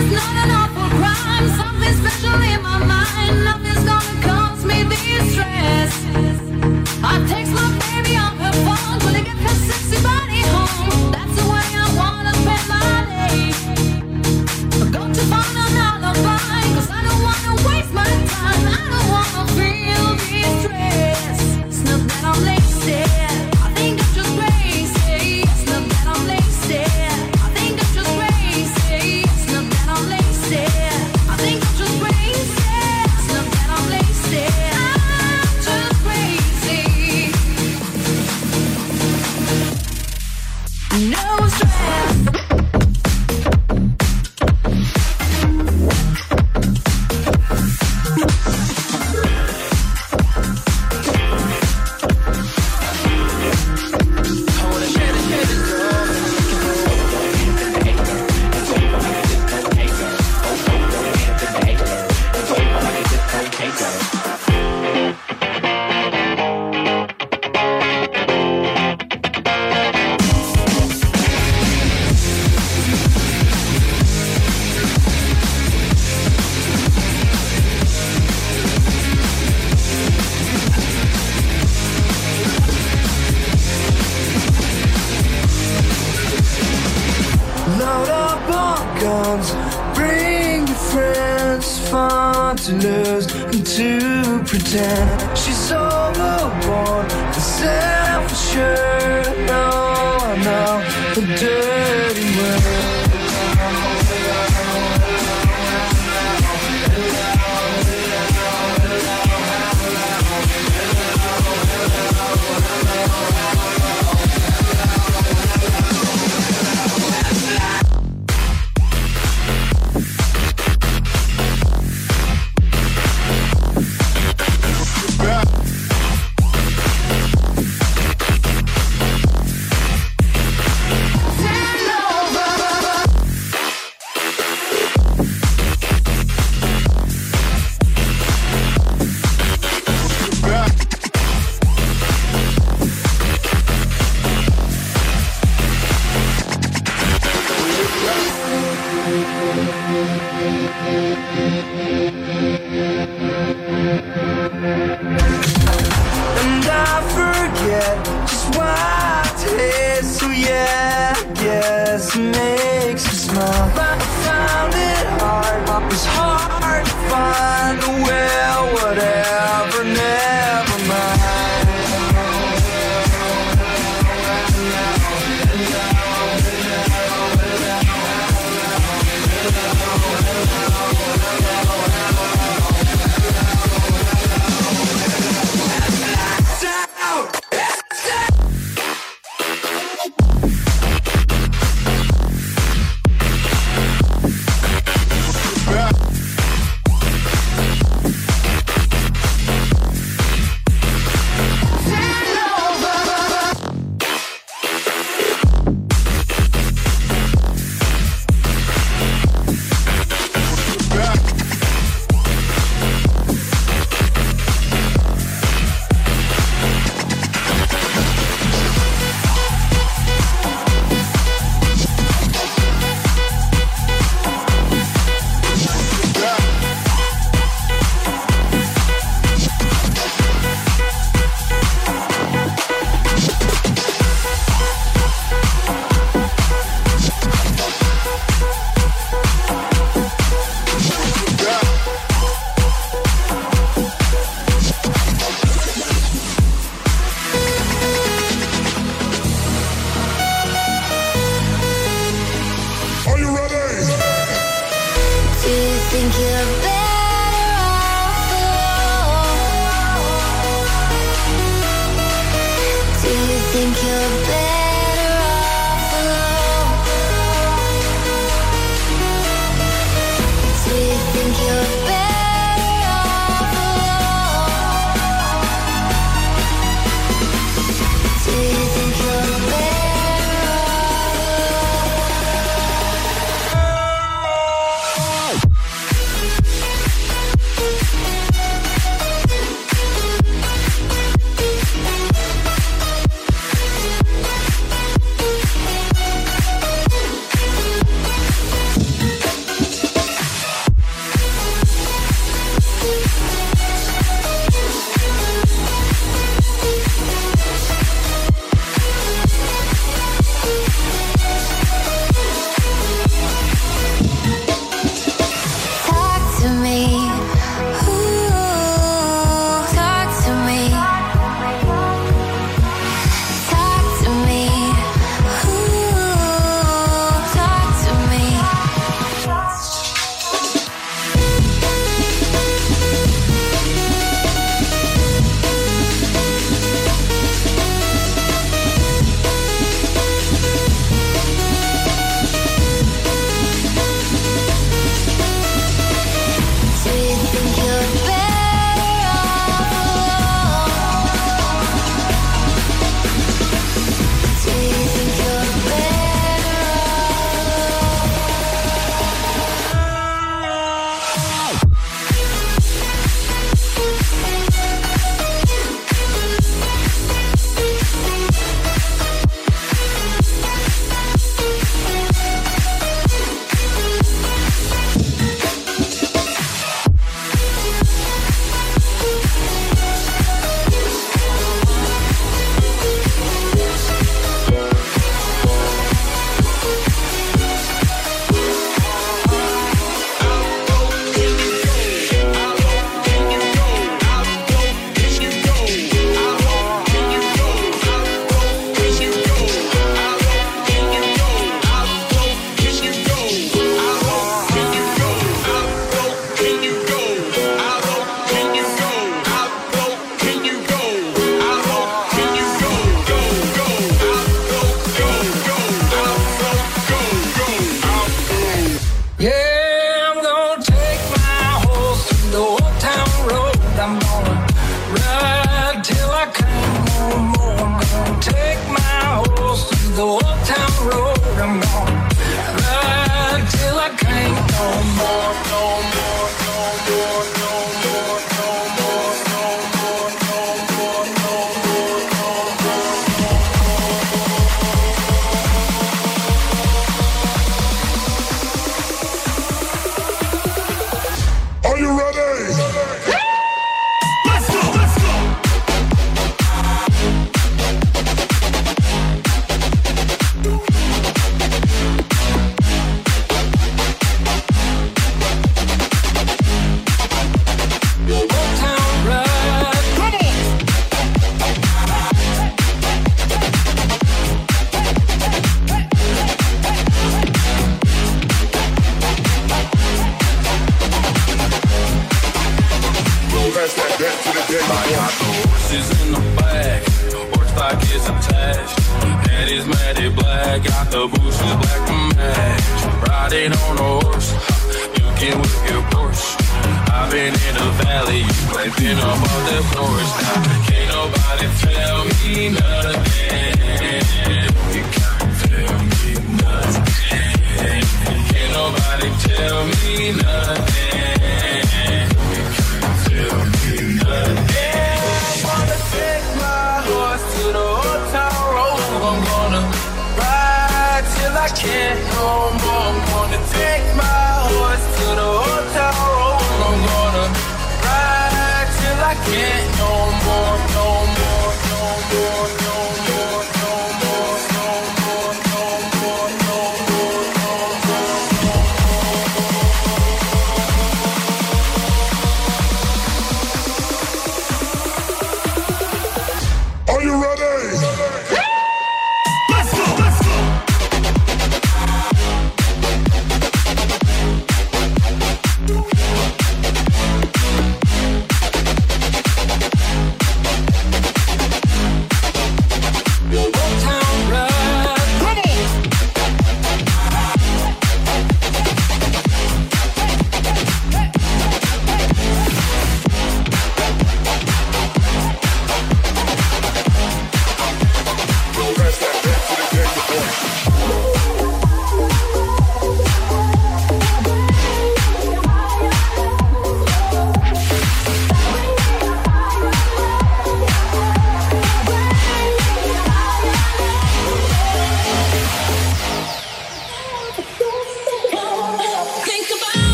it's not an awful crime. Something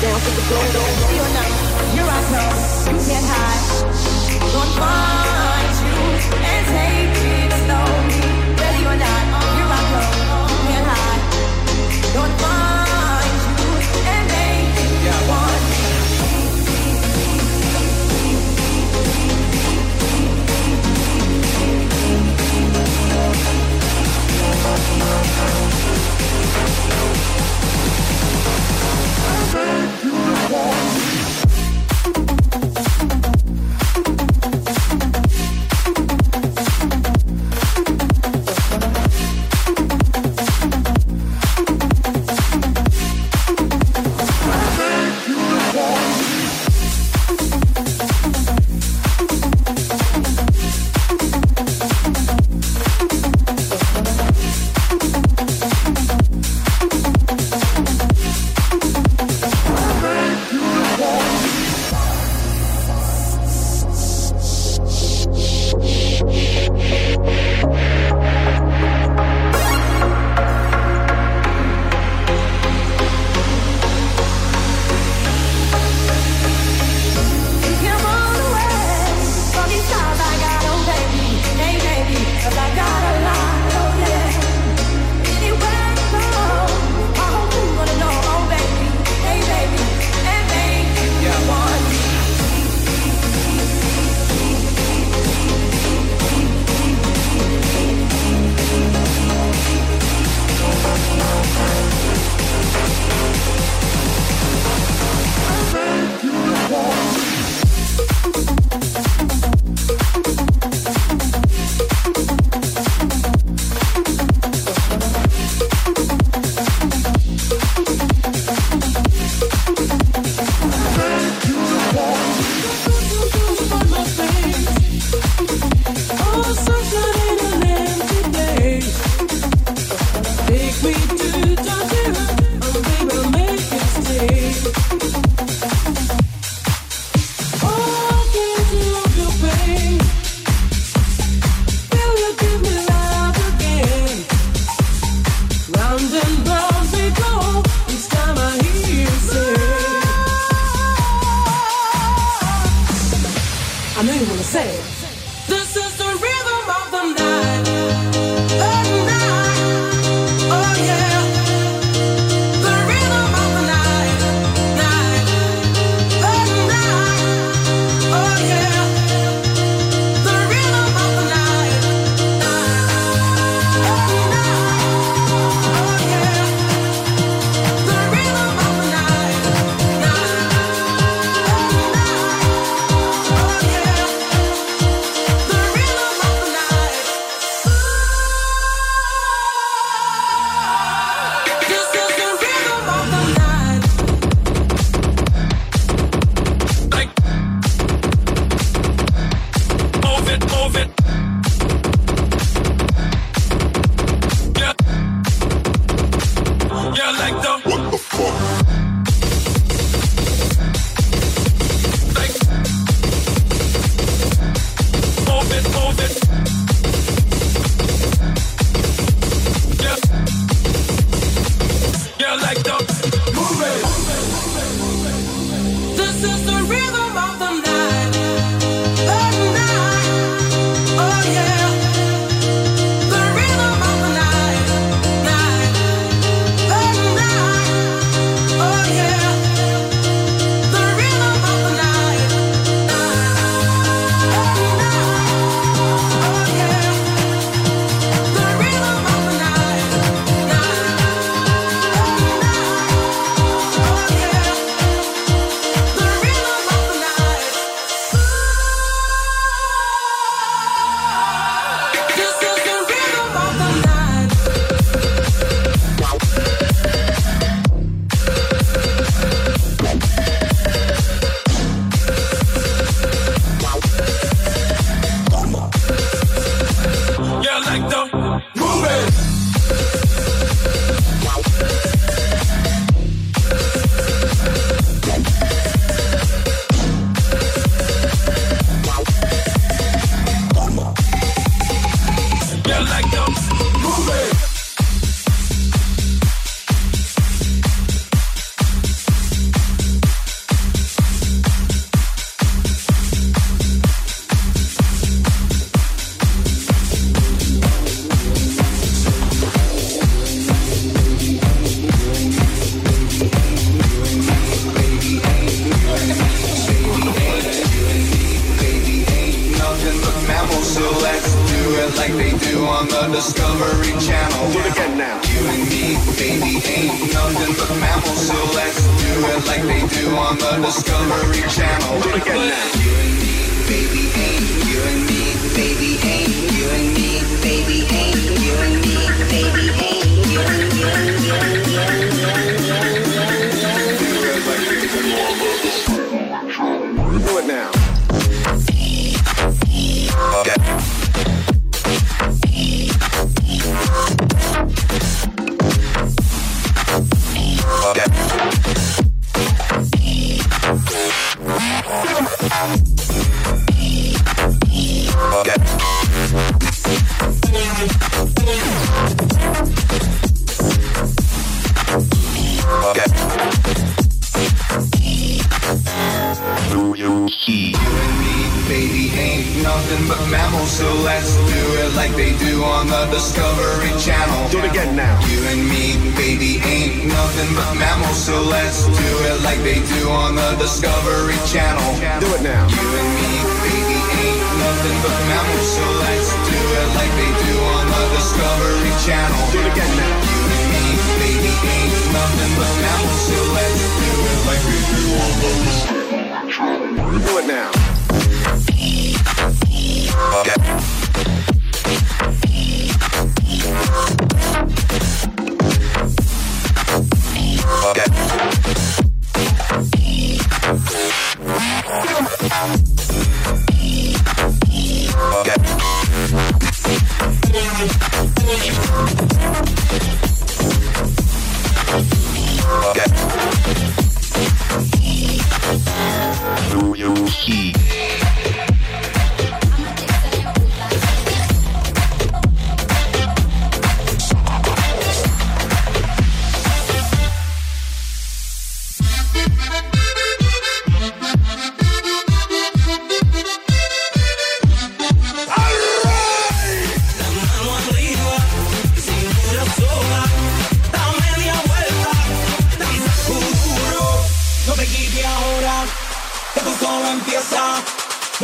down, to the floor.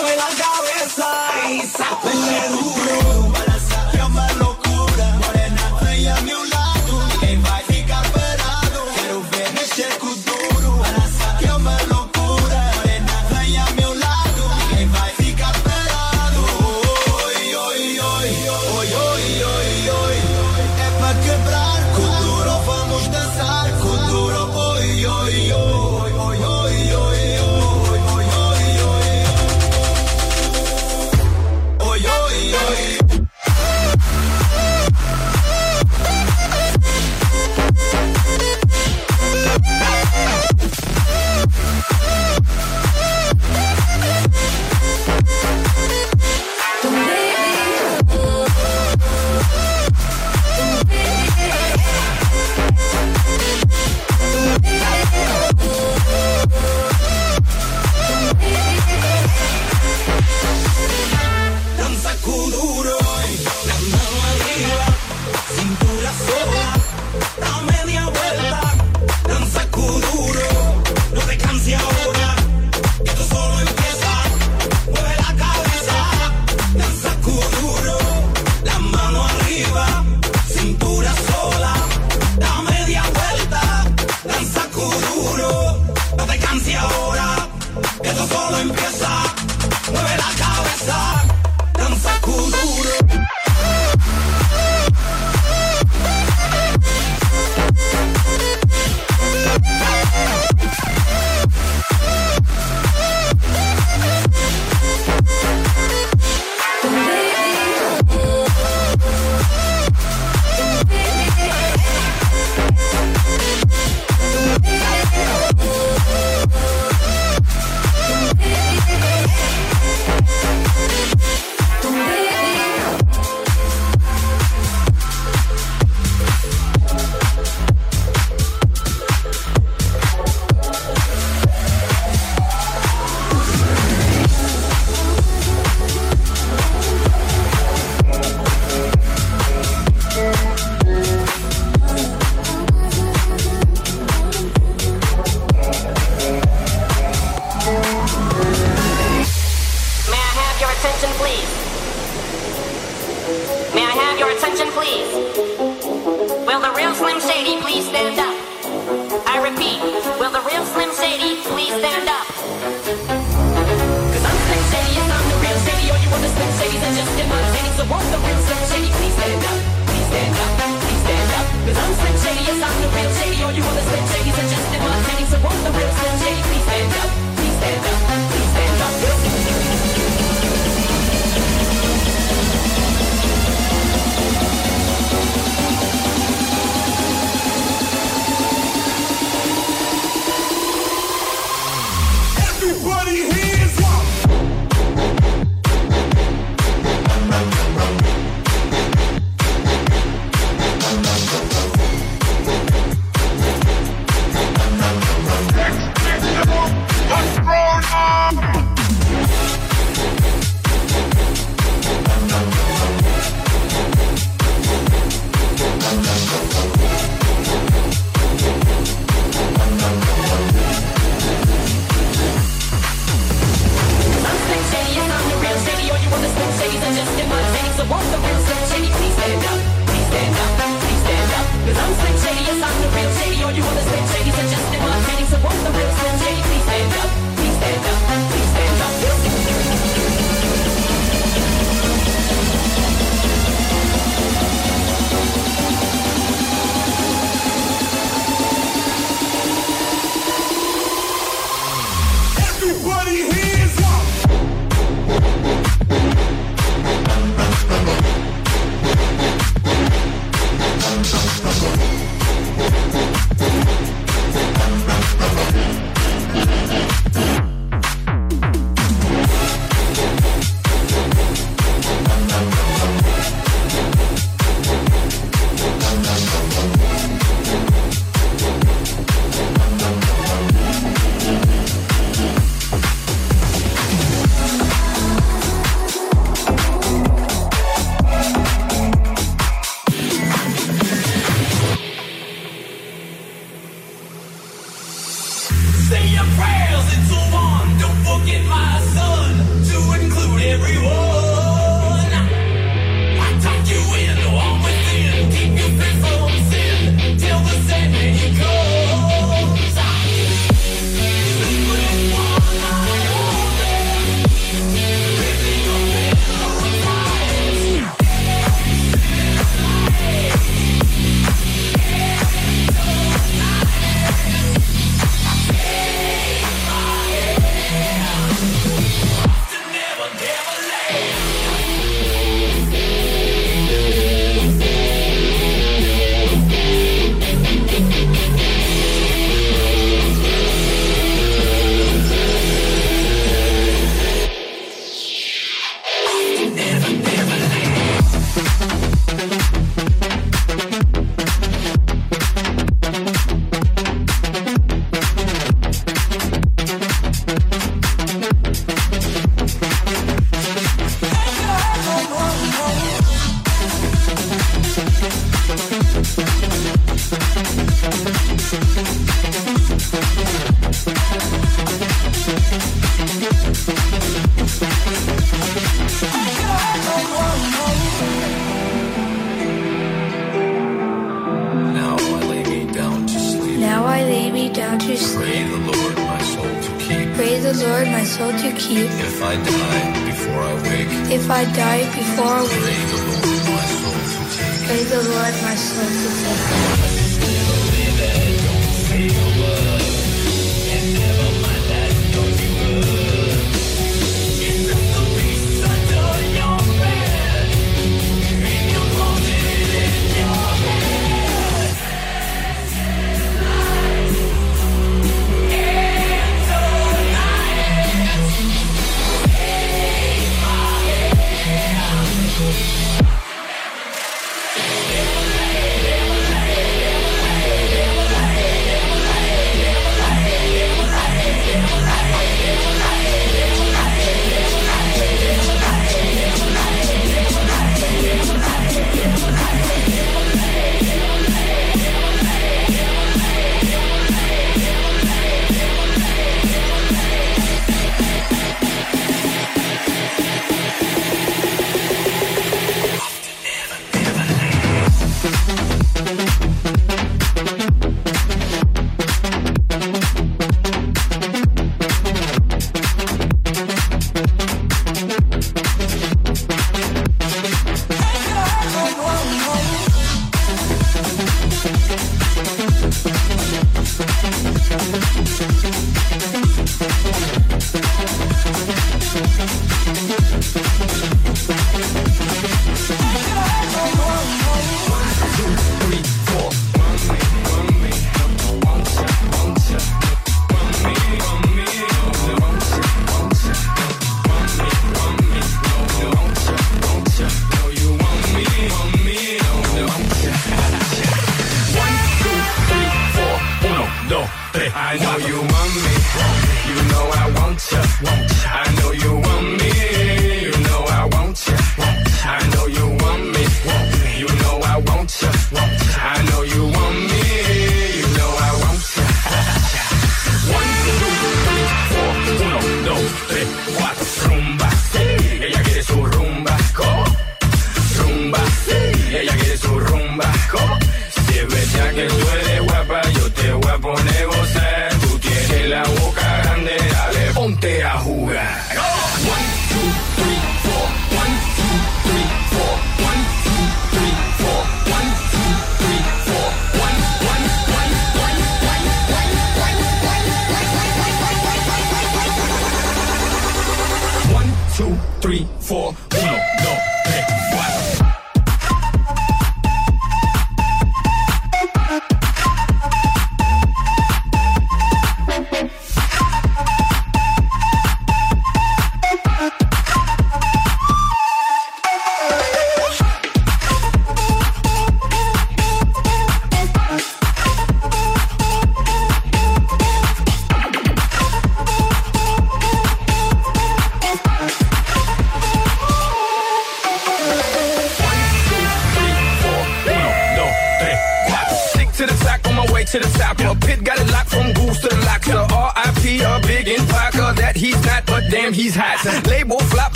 Mueve la cabeza y sácule duro.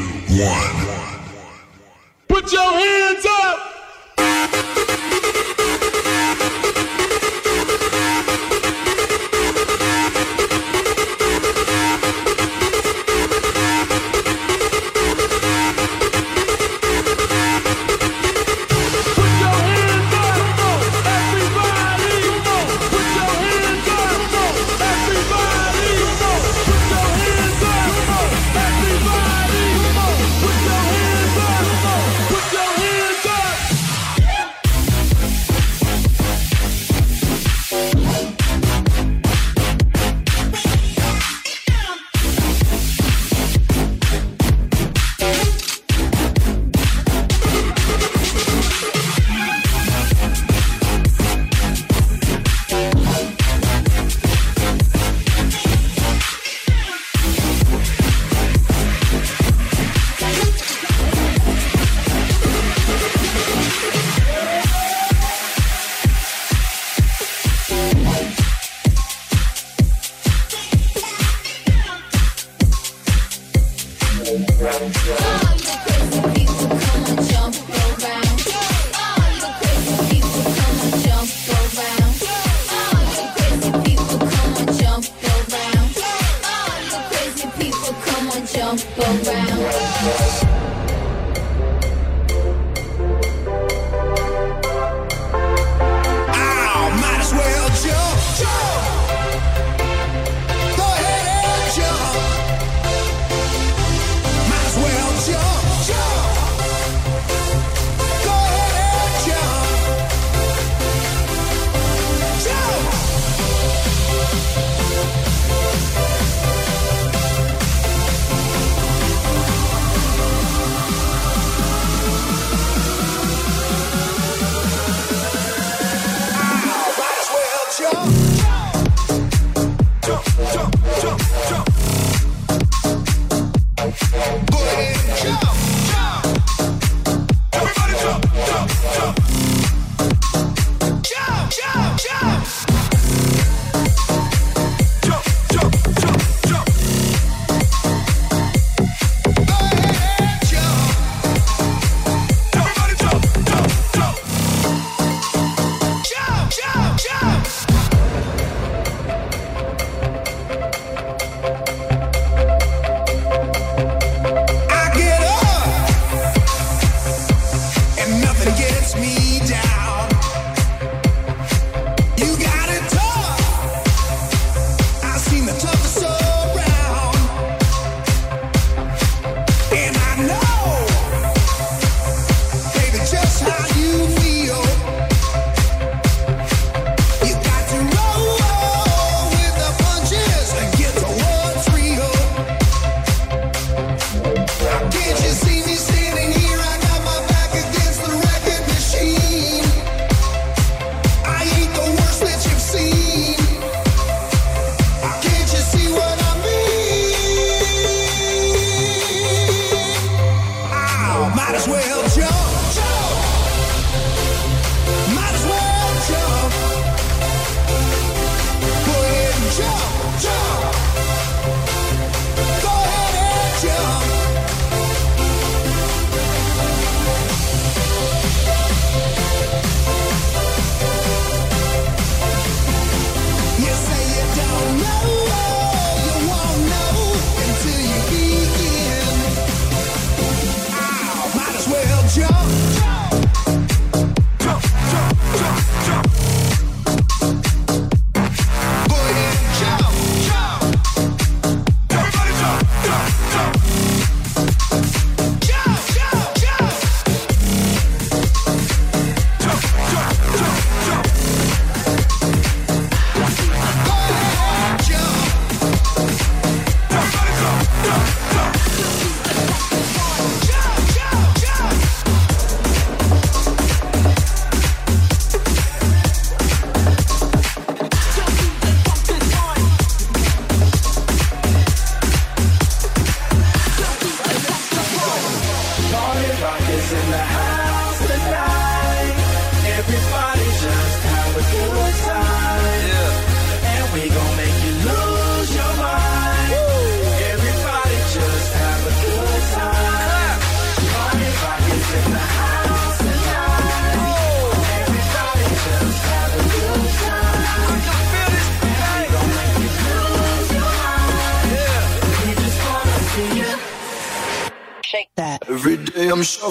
One. Put your hands up!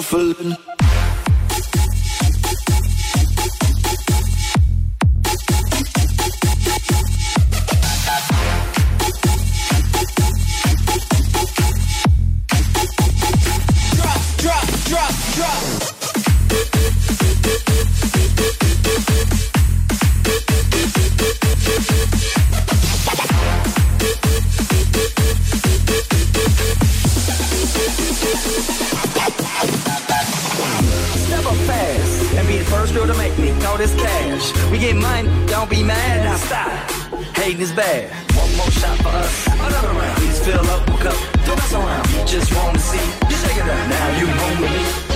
shuffling. don't be mad, now stop. Hating is bad. One more shot for us, another round. Please fill up a cup, don't mess around. You just wanna see, you shake it up. Now you home with me.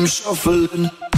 Every day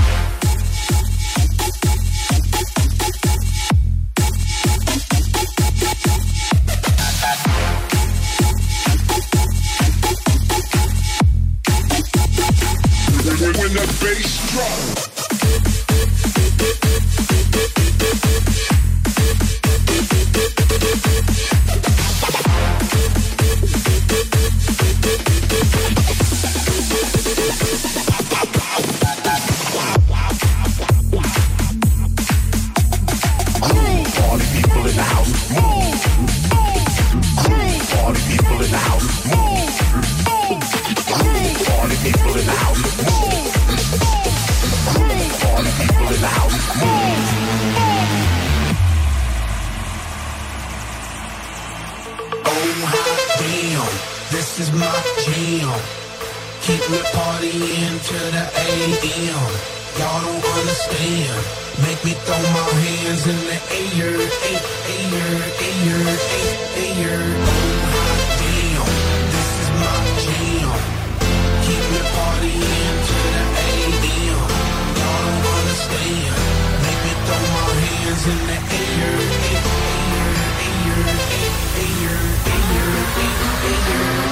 Make me throw my hands in the air, air, air, air, air, air. Oh, hot damn, this is my jam. Keep me partying to the AM. Y'all don't understand. Make me throw my hands in the air, air, air, air, air, air. Keep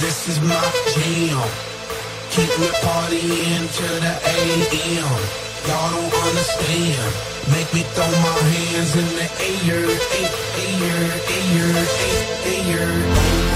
this is my jam. Keep me partying to the AM. Y'all don't understand. Make me throw my hands in the air, air, air, air, air, air. Oh,